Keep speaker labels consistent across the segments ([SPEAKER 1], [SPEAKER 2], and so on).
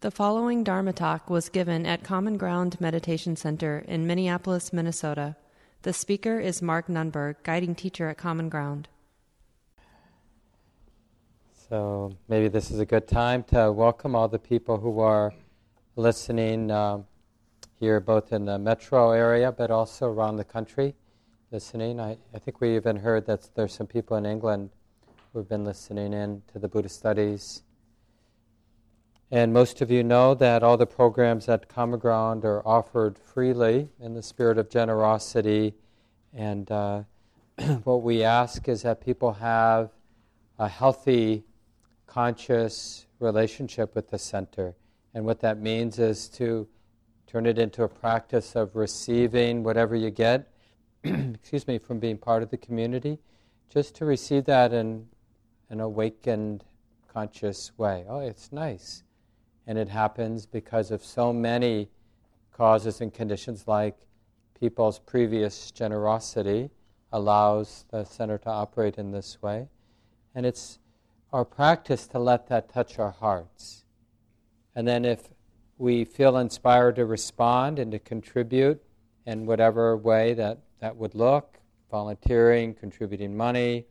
[SPEAKER 1] The following Dharma talk was given at Common Ground Meditation Center in Minneapolis, Minnesota. The speaker is Mark Nunberg, guiding teacher at Common Ground.
[SPEAKER 2] So maybe this is a good time to welcome all the people who are listening uh, here, both in the metro area but also around the country. Listening, I, I think we even heard that there's some people in England who've been listening in to the Buddhist studies. And most of you know that all the programs at Common Ground are offered freely in the spirit of generosity. And uh, what we ask is that people have a healthy, conscious relationship with the center. And what that means is to turn it into a practice of receiving whatever you get, excuse me, from being part of the community, just to receive that in an awakened, conscious way. Oh, it's nice and it happens because of so many causes and conditions, like people's previous generosity allows the center to operate in this way. And it's our practice to let that touch our hearts. And then if we feel inspired to respond and to contribute in whatever way that, that would look volunteering, contributing money,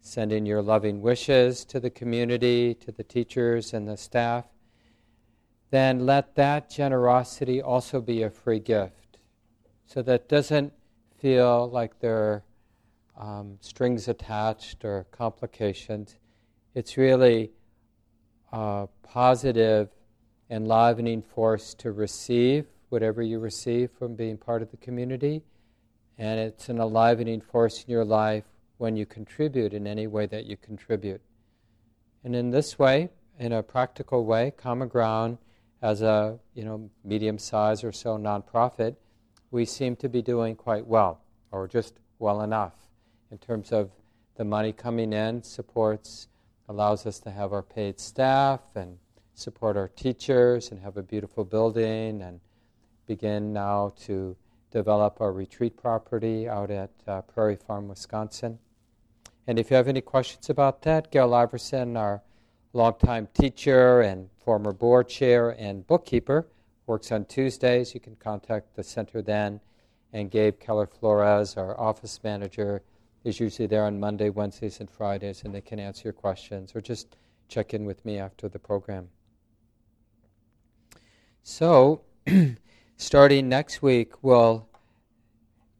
[SPEAKER 2] sending your loving wishes to the community, to the teachers and the staff then let that generosity also be a free gift. So that doesn't feel like there are um, strings attached or complications. It's really a positive, enlivening force to receive whatever you receive from being part of the community. And it's an enlivening force in your life when you contribute in any way that you contribute. And in this way, in a practical way, common ground as a you know medium size or so nonprofit, we seem to be doing quite well, or just well enough, in terms of the money coming in supports allows us to have our paid staff and support our teachers and have a beautiful building and begin now to develop our retreat property out at uh, Prairie Farm, Wisconsin. And if you have any questions about that, Gail Iverson, our longtime teacher and former board chair and bookkeeper, works on Tuesdays. You can contact the center then. And Gabe Keller Flores, our office manager, is usually there on Monday, Wednesdays, and Fridays, and they can answer your questions or just check in with me after the program. So, starting next week, we'll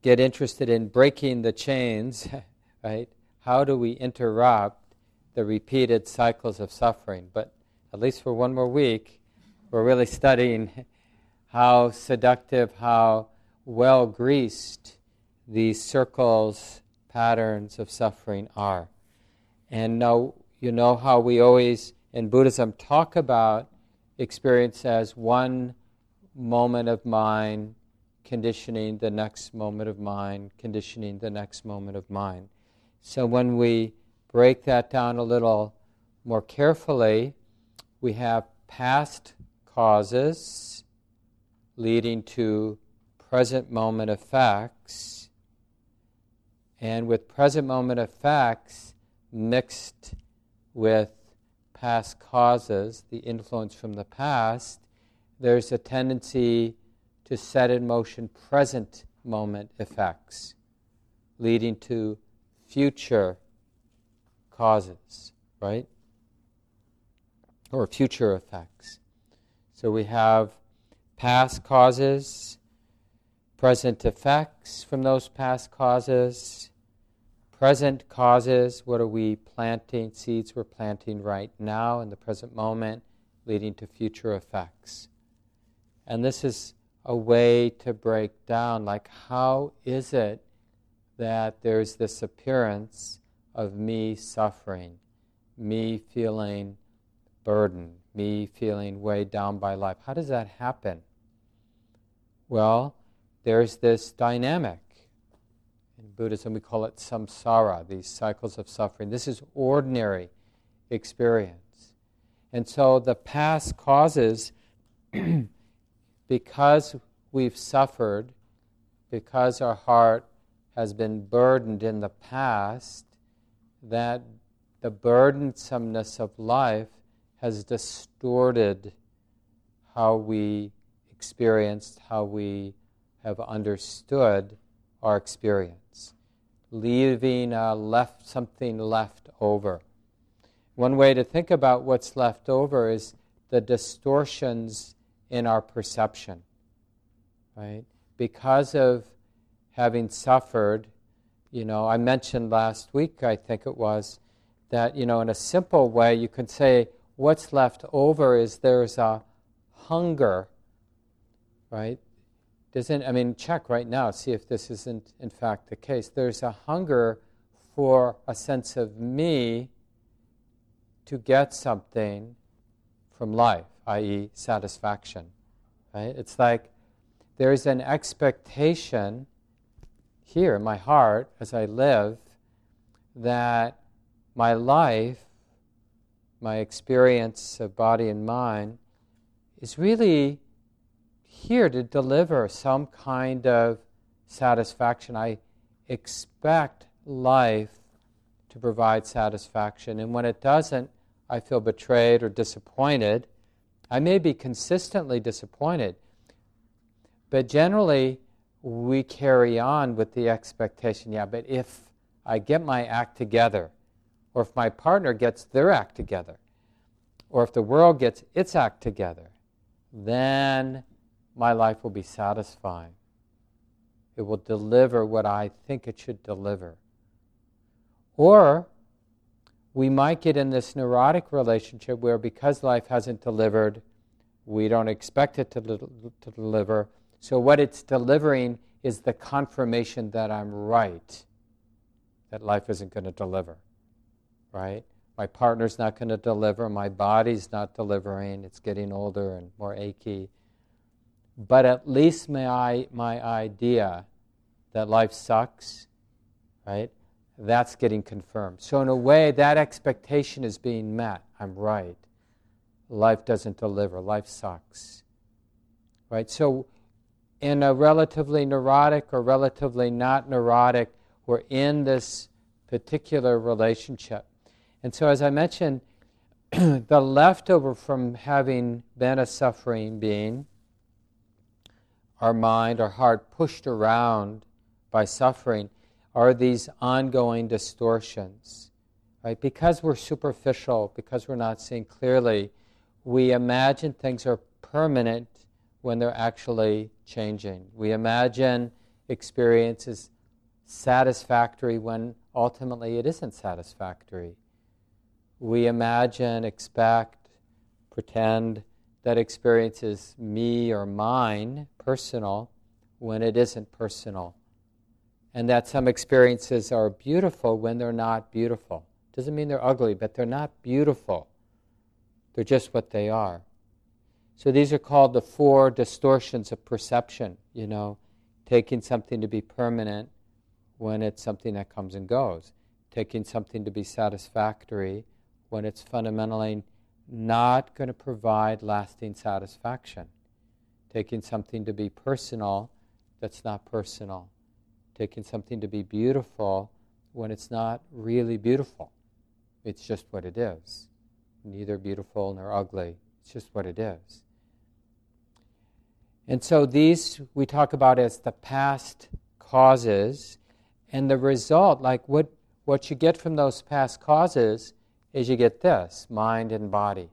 [SPEAKER 2] get interested in breaking the chains, right? How do we interrupt the repeated cycles of suffering. But at least for one more week, we're really studying how seductive, how well greased these circles, patterns of suffering are. And now you know how we always in Buddhism talk about experience as one moment of mind conditioning the next moment of mind, conditioning the next moment of mind. So when we break that down a little more carefully, we have past causes leading to present moment effects, and with present moment effects mixed with past causes, the influence from the past, there's a tendency to set in motion present moment effects, leading to future causes, right? Or future effects. So we have past causes, present effects from those past causes, present causes, what are we planting, seeds we're planting right now in the present moment, leading to future effects. And this is a way to break down like, how is it that there's this appearance of me suffering, me feeling burdened, me feeling weighed down by life. How does that happen? Well, there's this dynamic. In Buddhism, we call it samsara, these cycles of suffering. This is ordinary experience. And so the past causes, because we've suffered, because our heart has been burdened in the past, that the burdensomeness of life has distorted how we experienced, how we have understood our experience, leaving uh, left something left over. One way to think about what's left over is the distortions in our perception, right? Because of having suffered, you know, I mentioned last week, I think it was, that, you know, in a simple way, you can say what's left over is there's a hunger, right? Doesn't, I mean, check right now, see if this isn't in fact the case. There's a hunger for a sense of me to get something from life, i.e., satisfaction. Right? It's like there's an expectation here in my heart as I live that my life, my experience of body and mind, is really here to deliver some kind of satisfaction. I expect life to provide satisfaction, and when it doesn't, I feel betrayed or disappointed. I may be consistently disappointed, but generally we carry on with the expectation yeah, but if I get my act together, or if my partner gets their act together, or if the world gets its act together, then my life will be satisfying. It will deliver what I think it should deliver. Or we might get in this neurotic relationship where because life hasn't delivered, we don't expect it to, to deliver. So, what it's delivering is the confirmation that I'm right, that life isn't going to deliver, right? My partner's not going to deliver, my body's not delivering, it's getting older and more achy. But at least my, my idea that life sucks, right? that's getting confirmed. So, in a way, that expectation is being met. I'm right. Life doesn't deliver, life sucks. Right? So, in a relatively neurotic or relatively not neurotic, we're in this particular relationship. And so, as I mentioned, the leftover from having been a suffering being, our mind, our heart pushed around by suffering, are these ongoing distortions. Right? Because we're superficial, because we're not seeing clearly, we imagine things are permanent when they're actually changing. We imagine experiences satisfactory when ultimately it isn't satisfactory. We imagine, expect, pretend that experience is me or mine, personal, when it isn't personal and that some experiences are beautiful when they're not beautiful. Doesn't mean they're ugly, but they're not beautiful. They're just what they are. So these are called the four distortions of perception, you know, taking something to be permanent when it's something that comes and goes, taking something to be satisfactory when it's fundamentally not going to provide lasting satisfaction, taking something to be personal that's not personal taking something to be beautiful when it's not really beautiful. It's just what it is. Neither beautiful nor ugly. It's just what it is. And so these we talk about as the past causes, and the result, like what, what you get from those past causes, is you get this mind and body.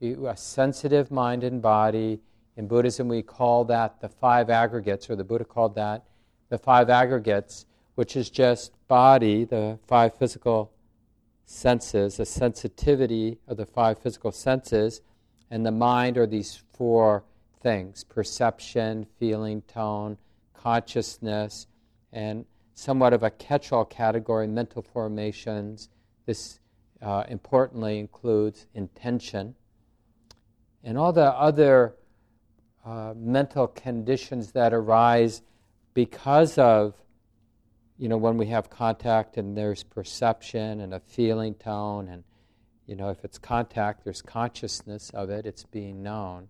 [SPEAKER 2] You, a sensitive mind and body. In Buddhism, we call that the five aggregates, or the Buddha called that the five aggregates, which is just body, the five physical senses, the sensitivity of the five physical senses, and the mind are these four things perception, feeling, tone, consciousness, and somewhat of a catch all category, mental formations. This uh, importantly includes intention. And all the other uh, mental conditions that arise because of, you know, when we have contact and there's perception and a feeling tone, and, you know, if it's contact, there's consciousness of it, it's being known.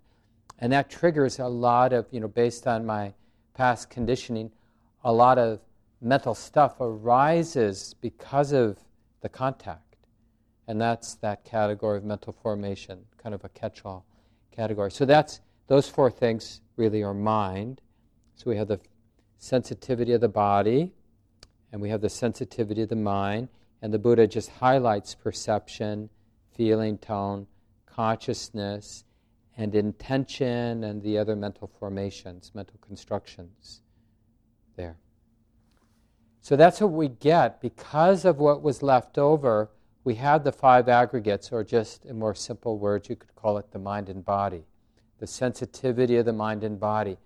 [SPEAKER 2] And that triggers a lot of, you know, based on my past conditioning, a lot of mental stuff arises because of the contact. And that's that category of mental formation, kind of a catch all category. So that's those four things really are mind. So we have the sensitivity of the body, and we have the sensitivity of the mind, and the Buddha just highlights perception, feeling, tone, consciousness, and intention, and the other mental formations, mental constructions there. So that's what we get. Because of what was left over, we have the five aggregates, or just in more simple words, you could call it the mind and body, the sensitivity of the mind and body.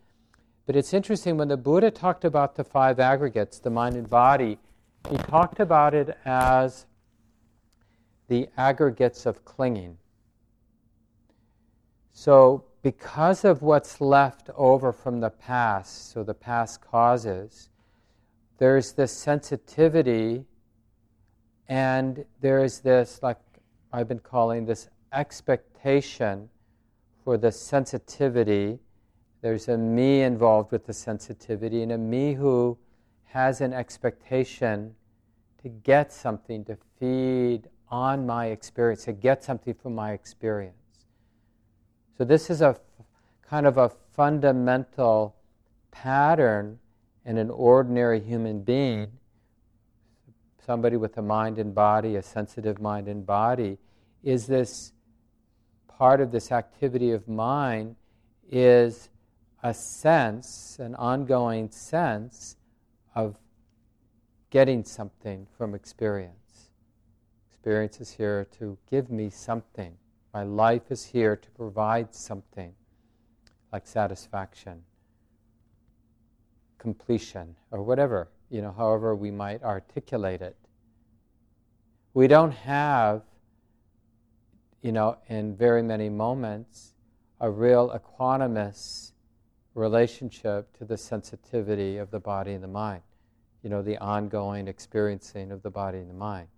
[SPEAKER 2] But it's interesting, when the Buddha talked about the five aggregates, the mind and body, he talked about it as the aggregates of clinging. So, because of what's left over from the past, so the past causes, there's this sensitivity and there's this, like I've been calling this expectation for the sensitivity. There's a me involved with the sensitivity, and a me who has an expectation to get something, to feed on my experience, to get something from my experience. So, this is a kind of a fundamental pattern in an ordinary human being, somebody with a mind and body, a sensitive mind and body, is this part of this activity of mind is a sense, an ongoing sense of getting something from experience. Experience is here to give me something. My life is here to provide something like satisfaction completion or whatever, you know, however we might articulate it. We don't have, you know, in very many moments, a real equanimous relationship to the sensitivity of the body and the mind. You know, the ongoing experiencing of the body and the mind.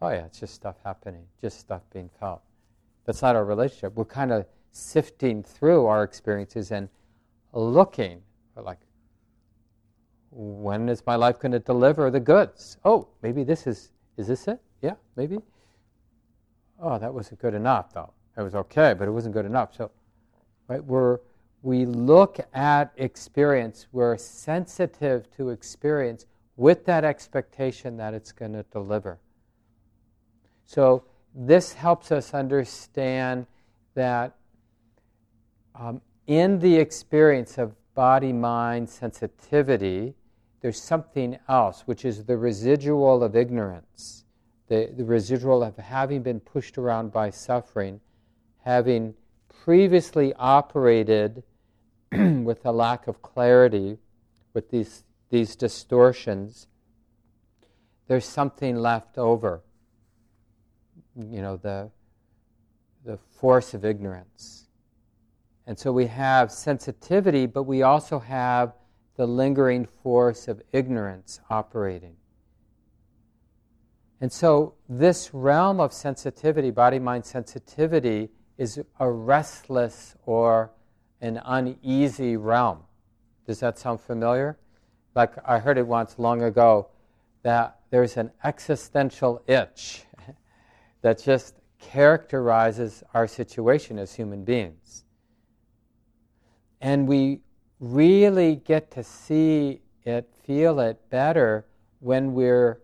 [SPEAKER 2] Oh, yeah, it's just stuff happening, just stuff being felt. That's not our relationship. We're kind of sifting through our experiences and looking for, like, when is my life going to deliver the goods? Oh, maybe this is, is this it? Yeah, maybe. Oh, that wasn't good enough, though. It was okay, but it wasn't good enough. So, right, we're, we look at experience, we're sensitive to experience with that expectation that it's going to deliver. So, this helps us understand that um, in the experience of body mind sensitivity, there's something else, which is the residual of ignorance, the, the residual of having been pushed around by suffering, having previously operated with a lack of clarity, with these, these distortions. There's something left over. You know, the, the force of ignorance. And so we have sensitivity, but we also have the lingering force of ignorance operating. And so, this realm of sensitivity, body mind sensitivity, is a restless or an uneasy realm. Does that sound familiar? Like I heard it once long ago that there's an existential itch that just characterizes our situation as human beings. And we really get to see it, feel it better when we're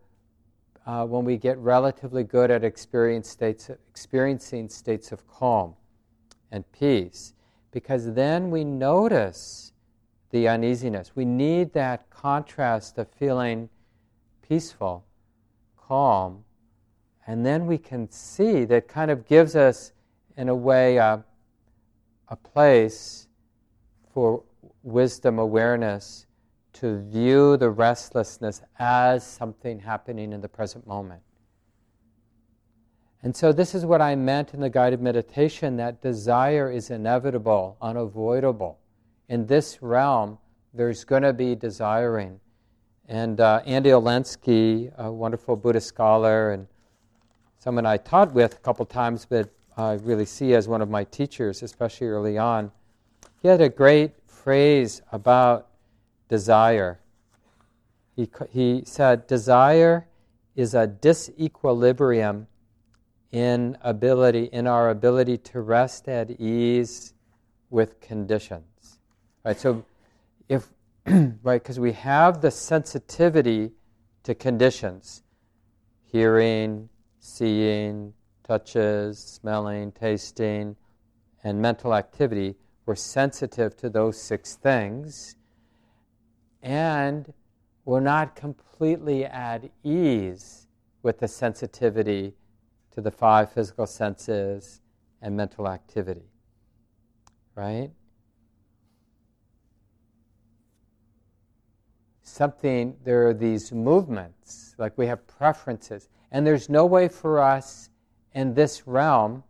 [SPEAKER 2] uh, when we get relatively good at states, experiencing states of calm and peace, because then we notice the uneasiness. We need that contrast of feeling peaceful, calm, and then we can see that kind of gives us, in a way, uh, a place for wisdom awareness to view the restlessness as something happening in the present moment. And so, this is what I meant in the guided meditation that desire is inevitable, unavoidable. In this realm, there's going to be desiring. And uh, Andy Olendzki, a wonderful Buddhist scholar and someone I taught with a couple times, but I really see as one of my teachers, especially early on, he had a great phrase about desire. He, he said, Desire is a disequilibrium in ability, in our ability to rest at ease with conditions. Right? So if right, because we have the sensitivity to conditions, hearing, seeing, touches, smelling, tasting, and mental activity, we're sensitive to those six things. And we're not completely at ease with the sensitivity to the five physical senses and mental activity. Right? Something, there are these movements, like we have preferences, and there's no way for us in this realm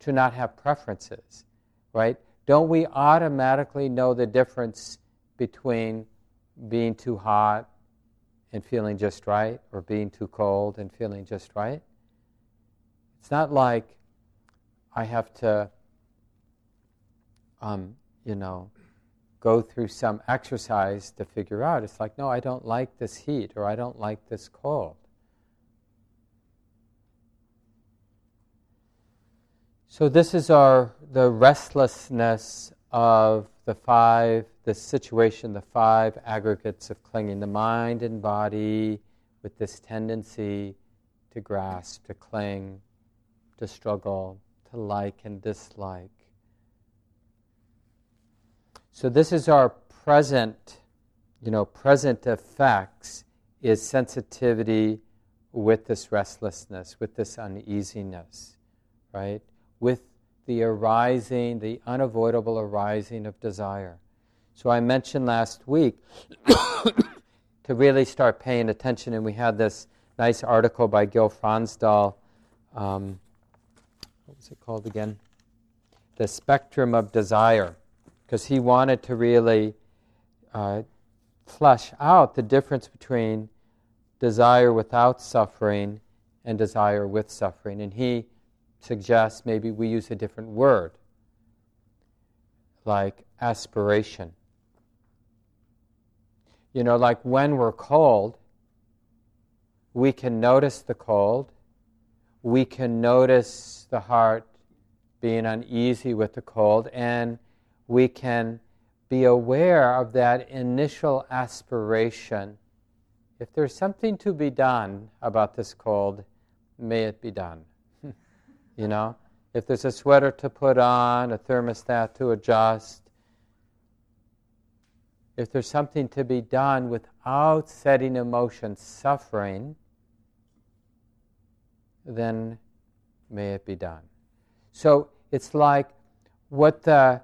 [SPEAKER 2] to not have preferences, right? Don't we automatically know the difference between being too hot and feeling just right, or being too cold and feeling just right. It's not like I have to, um, you know, go through some exercise to figure out. It's like, no, I don't like this heat, or I don't like this cold. So this is our the restlessness of the five, the situation, the five aggregates of clinging, the mind and body with this tendency to grasp, to cling, to struggle, to like and dislike. So this is our present, you know, present effects is sensitivity with this restlessness, with this uneasiness, right? With the arising, the unavoidable arising of desire. So I mentioned last week to really start paying attention, and we had this nice article by Gil Fronsdal. Um, what was it called again? The Spectrum of Desire, because he wanted to really uh, flesh out the difference between desire without suffering and desire with suffering. And he suggests maybe we use a different word, like aspiration. You know, like when we're cold, we can notice the cold, we can notice the heart being uneasy with the cold, and we can be aware of that initial aspiration. If there's something to be done about this cold, may it be done. You know, if there's a sweater to put on, a thermostat to adjust, if there's something to be done without setting emotion suffering, then may it be done. So it's like what the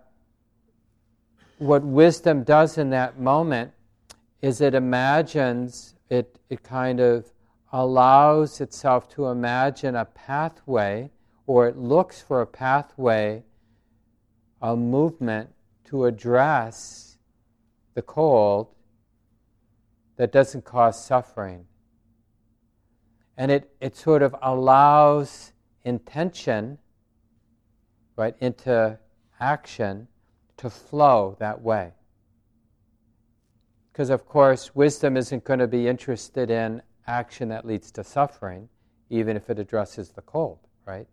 [SPEAKER 2] what wisdom does in that moment is it imagines it it kind of allows itself to imagine a pathway or it looks for a pathway, a movement to address the cold that doesn't cause suffering. And it, it sort of allows intention, right, into action to flow that way. Because, of course, wisdom isn't going to be interested in action that leads to suffering, even if it addresses the cold, right?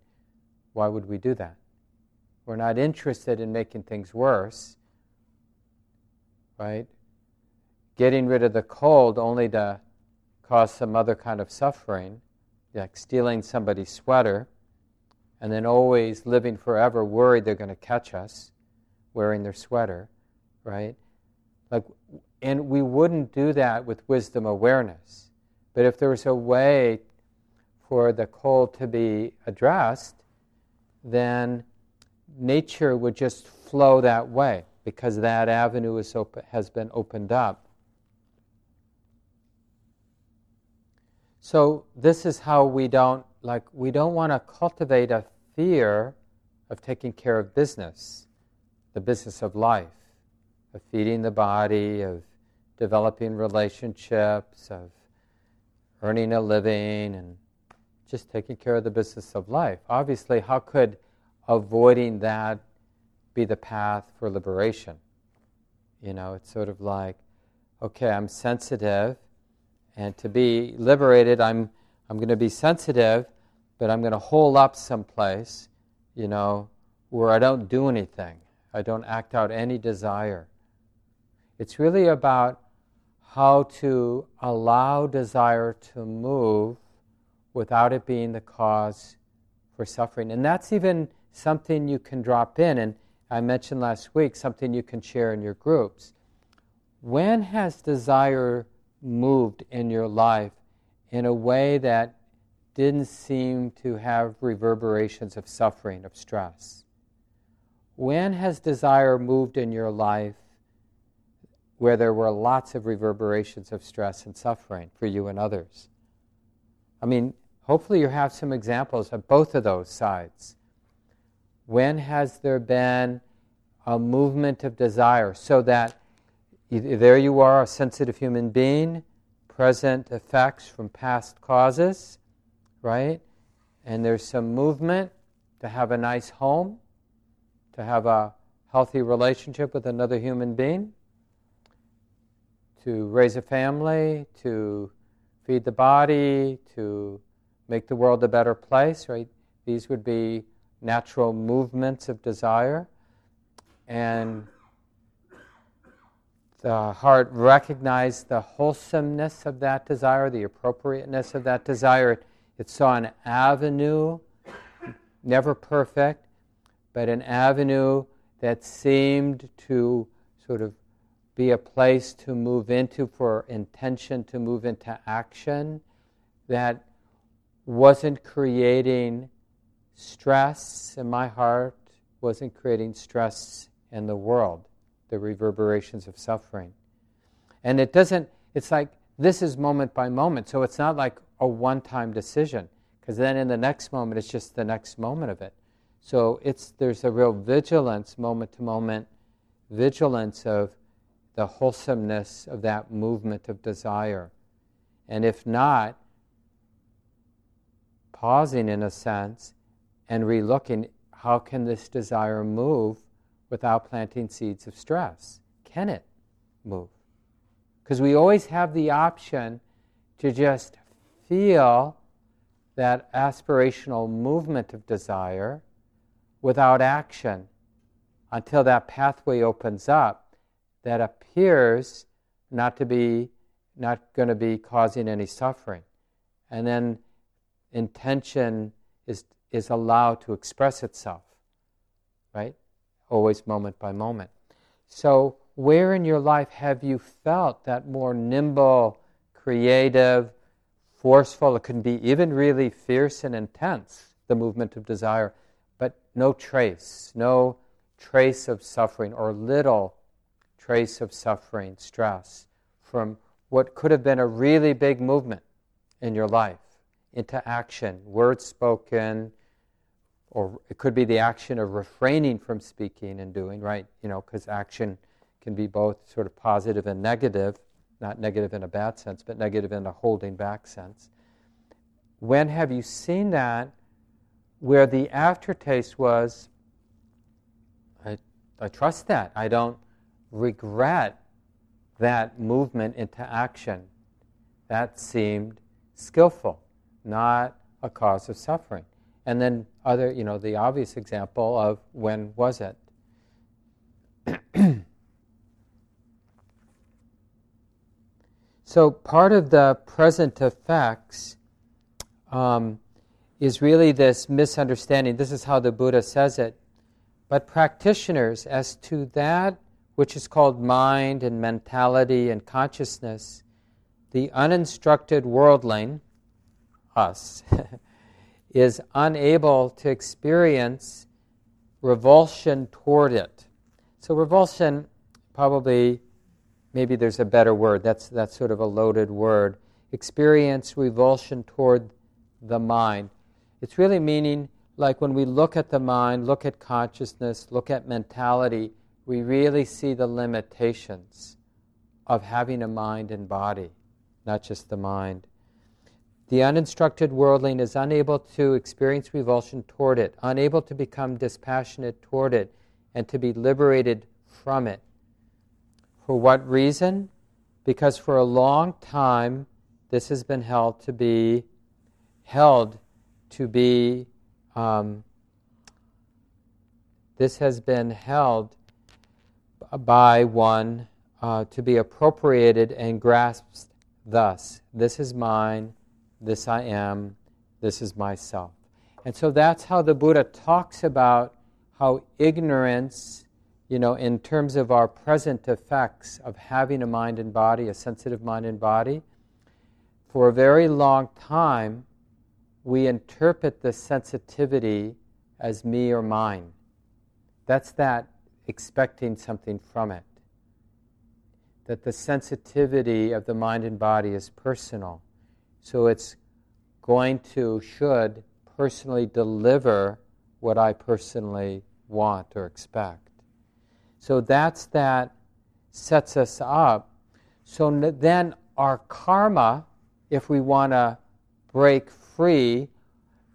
[SPEAKER 2] Why would we do that? We're not interested in making things worse, right? Getting rid of the cold only to cause some other kind of suffering, like stealing somebody's sweater, and then always living forever worried they're going to catch us wearing their sweater, right? Like, and we wouldn't do that with wisdom awareness. But if there was a way for the cold to be addressed, then nature would just flow that way because that avenue has been opened up. So this is how we don't like we don't want to cultivate a fear of taking care of business, the business of life, of feeding the body, of developing relationships, of earning a living and just taking care of the business of life. Obviously, how could avoiding that be the path for liberation? You know, it's sort of like, okay, I'm sensitive, and to be liberated, I'm, I'm going to be sensitive, but I'm going to hole up someplace, you know, where I don't do anything I don't act out any desire. It's really about how to allow desire to move without it being the cause for suffering. And that's even something you can drop in. And I mentioned last week something you can share in your groups. When has desire moved in your life in a way that didn't seem to have reverberations of suffering, of stress? When has desire moved in your life where there were lots of reverberations of stress and suffering for you and others? I mean, hopefully you have some examples of both of those sides. When has there been a movement of desire so that there you are, a sensitive human being, present effects from past causes, right? And there's some movement to have a nice home, to have a healthy relationship with another human being, to raise a family, to feed the body, to make the world a better place, right? These would be natural movements of desire. And the heart recognized the wholesomeness of that desire, the appropriateness of that desire. It saw an avenue, never perfect, but an avenue that seemed to sort of be a place to move into for intention to move into action that wasn't creating stress in my heart, wasn't creating stress in the world, the reverberations of suffering. And it doesn't, it's like this is moment by moment, so it's not like a one time decision, because then in the next moment, it's just the next moment of it. So it's, there's a real vigilance, moment to moment vigilance of the wholesomeness of that movement of desire. And if not, pausing in a sense and relooking how can this desire move without planting seeds of stress? Can it move? Because we always have the option to just feel that aspirational movement of desire without action until that pathway opens up that appears not to be not going to be causing any suffering and then intention is is allowed to express itself right? Always moment by moment. So where in your life have you felt that more nimble creative forceful it can be even really fierce and intense the movement of desire but no trace, no trace of suffering or little trace of suffering, stress from what could have been a really big movement in your life into action, words spoken, or it could be the action of refraining from speaking and doing, right? You know, because action can be both sort of positive and negative, not negative in a bad sense, but negative in a holding back sense. When have you seen that where the aftertaste was, I, I trust that. I don't regret that movement into action. That seemed skillful, not a cause of suffering. And then other, you know, the obvious example of when was it? so part of the present effects um, is really this misunderstanding. This is how the Buddha says it. But practitioners, as to that which is called mind and mentality and consciousness, the uninstructed worldling, us, is unable to experience revulsion toward it. So, revulsion, probably, maybe there's a better word. That's, that's sort of a loaded word. Experience revulsion toward the mind. It's really meaning like when we look at the mind, look at consciousness, look at mentality, we really see the limitations of having a mind and body, not just the mind. The uninstructed worldling is unable to experience revulsion toward it, unable to become dispassionate toward it, and to be liberated from it. For what reason? Because for a long time, this has been held to be held to be, um, this has been held by one uh, to be appropriated and grasped thus this is mine, this I am, this is myself. And so that's how the Buddha talks about how ignorance, you know, in terms of our present effects of having a mind and body, a sensitive mind and body, for a very long time, we interpret the sensitivity as me or mine. That's that expecting something from it. That the sensitivity of the mind and body is personal. So it's going to, should personally deliver what I personally want or expect. So that's that sets us up. So then our karma, if we want to break free,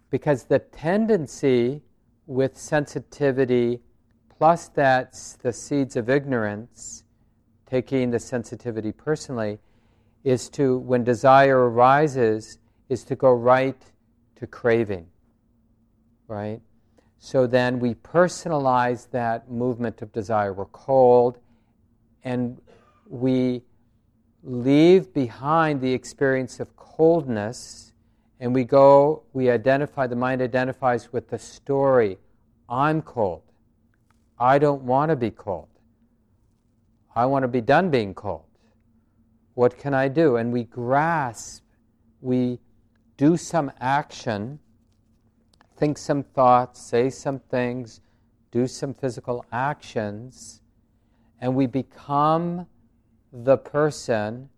[SPEAKER 2] because the tendency with sensitivity plus that's the seeds of ignorance, taking the sensitivity personally, is to, when desire arises, is to go right to craving. Right? So then we personalize that movement of desire. We're cold, and we leave behind the experience of coldness, and we go, we identify, the mind identifies with the story I'm cold. I don't want to be cold. I want to be done being cold. What can I do? And we grasp, we do some action, think some thoughts, say some things, do some physical actions, and we become the person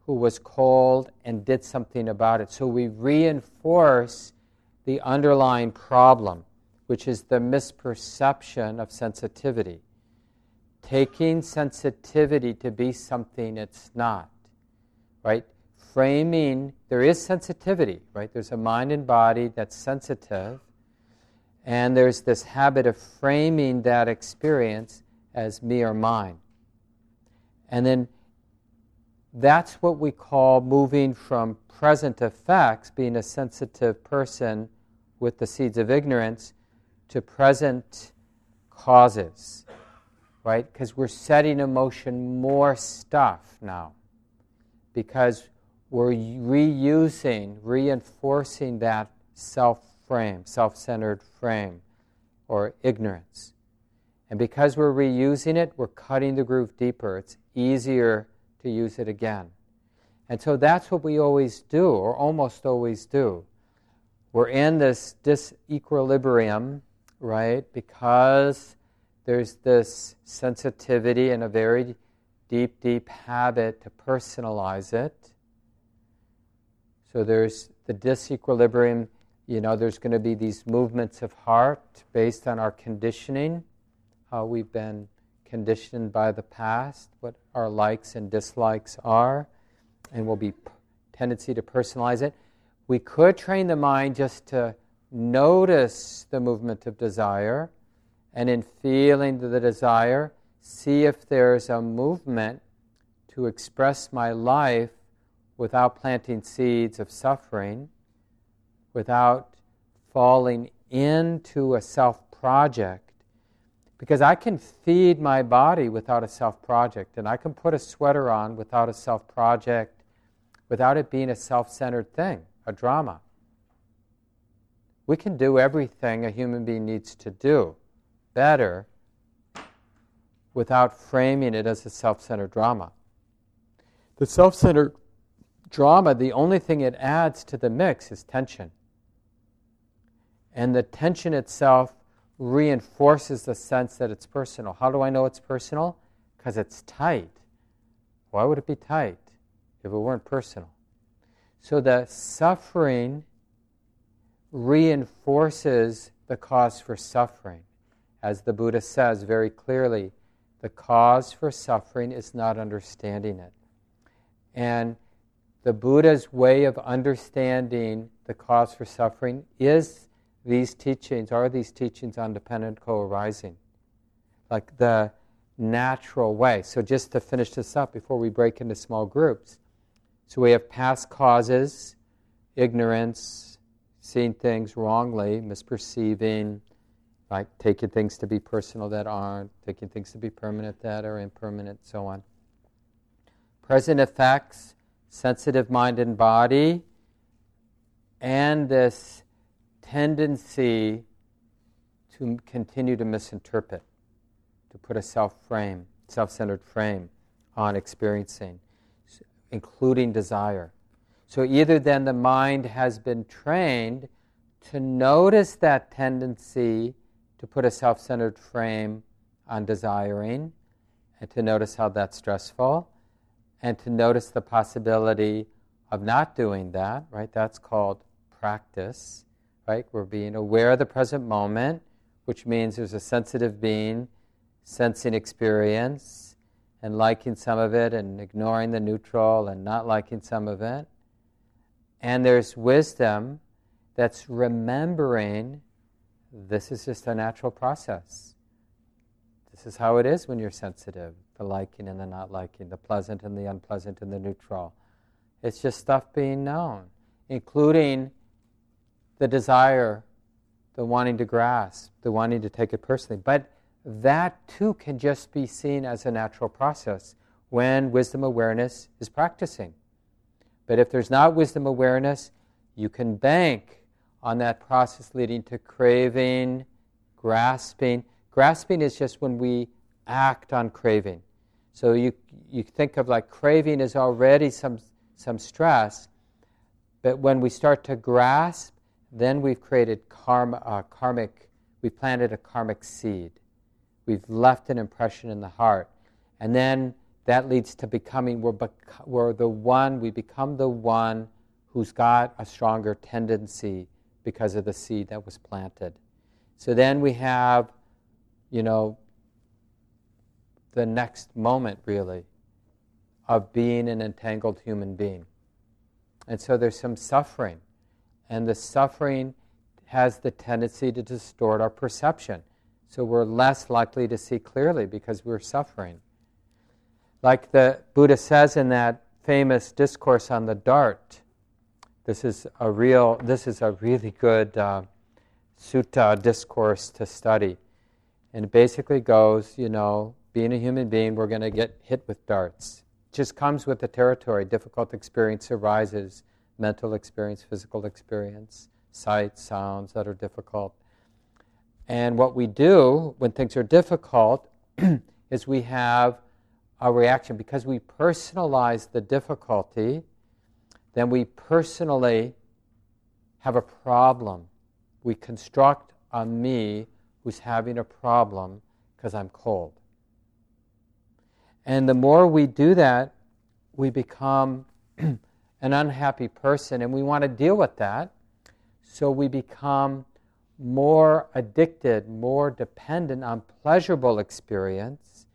[SPEAKER 2] who was called and did something about it. So we reinforce the underlying problem which is the misperception of sensitivity. Taking sensitivity to be something it's not, right? Framing, there is sensitivity, right? There's a mind and body that's sensitive, and there's this habit of framing that experience as me or mine. And then that's what we call moving from present effects, being a sensitive person with the seeds of ignorance, to present causes, right? Because we're setting in motion more stuff now. Because we're reusing, reinforcing that self frame, self centered frame, or ignorance. And because we're reusing it, we're cutting the groove deeper. It's easier to use it again. And so that's what we always do, or almost always do. We're in this disequilibrium right? Because there's this sensitivity and a very deep, deep habit to personalize it. So there's the disequilibrium, you know, there's going to be these movements of heart based on our conditioning, how we've been conditioned by the past, what our likes and dislikes are, and will be tendency to personalize it. We could train the mind just to notice the movement of desire, and in feeling the desire, see if there's a movement to express my life without planting seeds of suffering, without falling into a self project. Because I can feed my body without a self project, and I can put a sweater on without a self project, without it being a self centered thing, a drama. We can do everything a human being needs to do better without framing it as a self centered drama. The self centered drama, the only thing it adds to the mix is tension. And the tension itself reinforces the sense that it's personal. How do I know it's personal? Because it's tight. Why would it be tight if it weren't personal? So the suffering reinforces the cause for suffering. As the Buddha says very clearly, the cause for suffering is not understanding it. And the Buddha's way of understanding the cause for suffering is these teachings, are these teachings on dependent co arising. Like the natural way. So, just to finish this up before we break into small groups. So, we have past causes, ignorance, seeing things wrongly, misperceiving, like taking things to be personal that aren't, taking things to be permanent that are impermanent, so on. Present effects, sensitive mind and body, and this tendency to continue to misinterpret, to put a self frame, self centered frame on experiencing, including desire. So either then the mind has been trained to notice that tendency to put a self centered frame on desiring, and to notice how that's stressful, and to notice the possibility of not doing that, right? That's called practice, right? We're being aware of the present moment, which means there's a sensitive being sensing experience and liking some of it and ignoring the neutral and not liking some of it. And there's wisdom that's remembering this is just a natural process. This is how it is when you're sensitive the liking and the not liking, the pleasant and the unpleasant and the neutral. It's just stuff being known, including the desire, the wanting to grasp, the wanting to take it personally. But that too can just be seen as a natural process when wisdom awareness is practicing. But if there's not wisdom awareness, you can bank on that process leading to craving, grasping. Grasping is just when we act on craving. So you, you think of like craving is already some, some stress, but when we start to grasp, then we've created karma, uh, karmic, we've planted a karmic seed. We've left an impression in the heart. And then that leads to becoming, we're, bec- we're the one, we become the one who's got a stronger tendency because of the seed that was planted. So then we have, you know, the next moment, really, of being an entangled human being. And so there's some suffering. And the suffering has the tendency to distort our perception. So we're less likely to see clearly because we're suffering. Like the Buddha says in that famous discourse on the dart, this is a real, this is a really good uh, sutta discourse to study. And it basically goes, you know, being a human being, we're going to get hit with darts. It just comes with the territory. Difficult experience arises mental experience, physical experience, sight, sounds that are difficult. And what we do when things are difficult is we have a reaction because we personalize the difficulty then we personally have a problem. We construct a me who's having a problem because I'm cold. And the more we do that, we become an unhappy person, and we want to deal with that. So we become more addicted, more dependent on pleasurable experience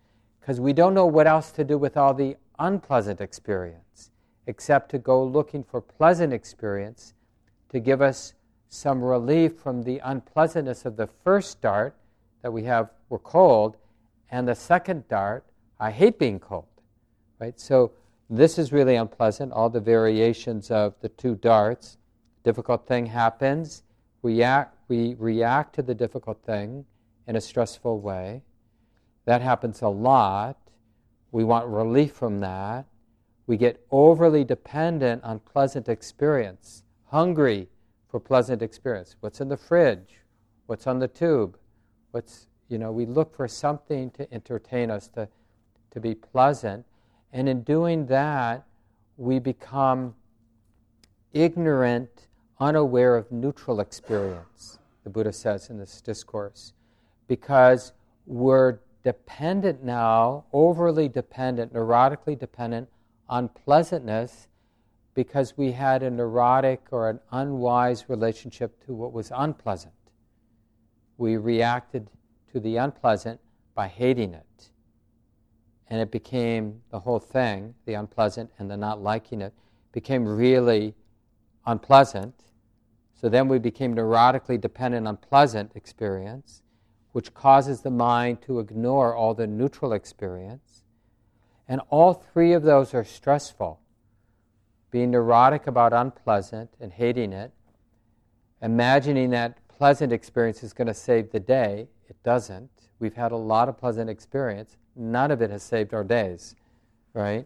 [SPEAKER 2] because we don't know what else to do with all the unpleasant experience except to go looking for pleasant experience to give us some relief from the unpleasantness of the first dart that we have, we're cold, and the second dart, I hate being cold. Right? So this is really unpleasant, all the variations of the two darts. Difficult thing happens, we react, we react to the difficult thing in a stressful way. That happens a lot. We want relief from that we get overly dependent on pleasant experience, hungry for pleasant experience. What's in the fridge? What's on the tube? What's, you know, we look for something to entertain us, to, to be pleasant. And in doing that, we become ignorant, unaware of neutral experience, the Buddha says in this discourse, because we're dependent now, overly dependent, neurotically dependent unpleasantness because we had a neurotic or an unwise relationship to what was unpleasant. We reacted to the unpleasant by hating it. And it became the whole thing, the unpleasant and the not liking it, became really unpleasant. So then we became neurotically dependent on pleasant experience, which causes the mind to ignore all the neutral experience. And all three of those are stressful. Being neurotic about unpleasant and hating it, imagining that pleasant experience is going to save the day. It doesn't. We've had a lot of pleasant experience. None of it has saved our days, right?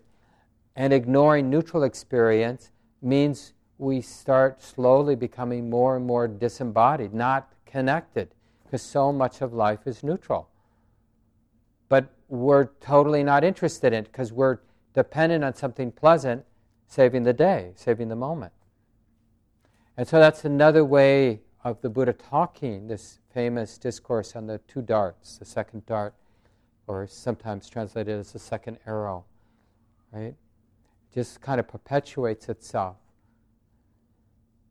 [SPEAKER 2] And ignoring neutral experience means we start slowly becoming more and more disembodied, not connected, because so much of life is neutral. But we're totally not interested in because we're dependent on something pleasant saving the day, saving the moment. And so that's another way of the Buddha talking, this famous discourse on the two darts, the second dart, or sometimes translated as the second arrow, right? Just kind of perpetuates itself.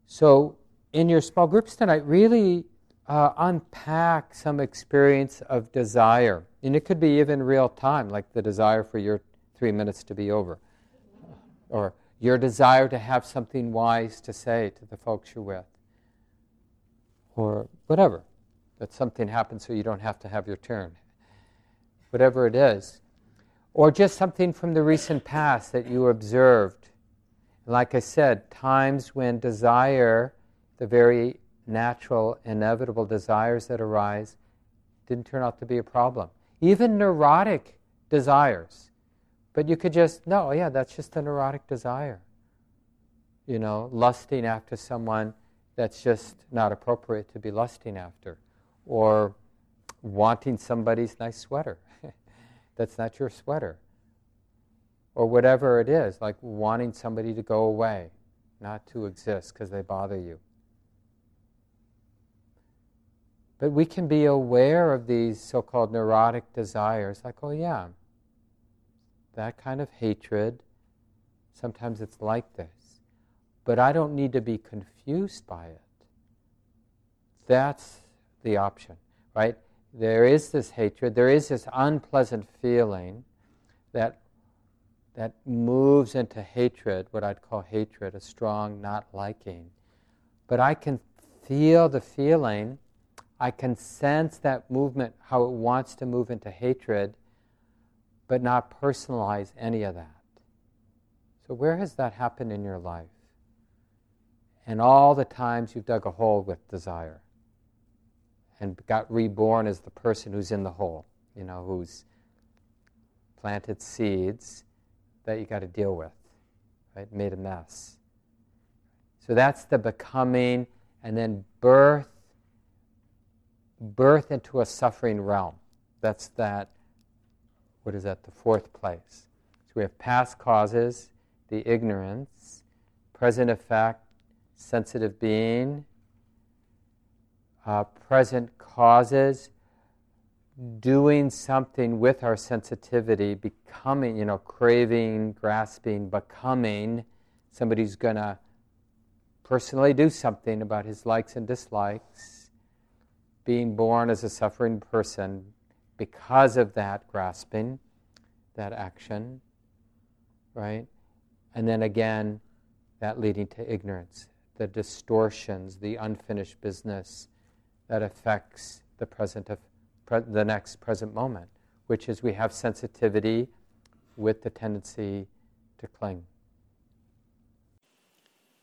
[SPEAKER 2] So, in your small groups tonight, really uh, unpack some experience of desire. And it could be even real time, like the desire for your three minutes to be over, or your desire to have something wise to say to the folks you're with, or whatever. That something happens so you don't have to have your turn. Whatever it is. Or just something from the recent past that you observed. Like I said, times when desire, the very natural, inevitable desires that arise, didn't turn out to be a problem. Even neurotic desires but you could just, no, yeah, that's just a neurotic desire. You know, lusting after someone that's just not appropriate to be lusting after. Or wanting somebody's nice sweater. that's not your sweater. Or whatever it is, like wanting somebody to go away, not to exist because they bother you. But we can be aware of these so called neurotic desires, like, oh, yeah, that kind of hatred. Sometimes it's like this. But I don't need to be confused by it. That's the option, right? There is this hatred, there is this unpleasant feeling that, that moves into hatred, what I'd call hatred, a strong not liking. But I can feel the feeling, I can sense that movement, how it wants to move into hatred, but not personalize any of that. So, where has that happened in your life? And all the times you've dug a hole with desire and got reborn as the person who's in the hole, you know, who's planted seeds that you got to deal with, right? Made a mess. So that's the becoming and then birth birth into a suffering realm. That's that what is that? The fourth place. So we have past causes, the ignorance, present effect, sensitive being, uh, present causes, doing something with our sensitivity, becoming, you know, craving, grasping, becoming somebody who's going to personally do something about his likes and dislikes, being born as a suffering person, because of that grasping, that action, right? And then again, that leading to ignorance, the distortions, the unfinished business that affects the present of pre- the next present moment, which is we have sensitivity with the tendency to cling.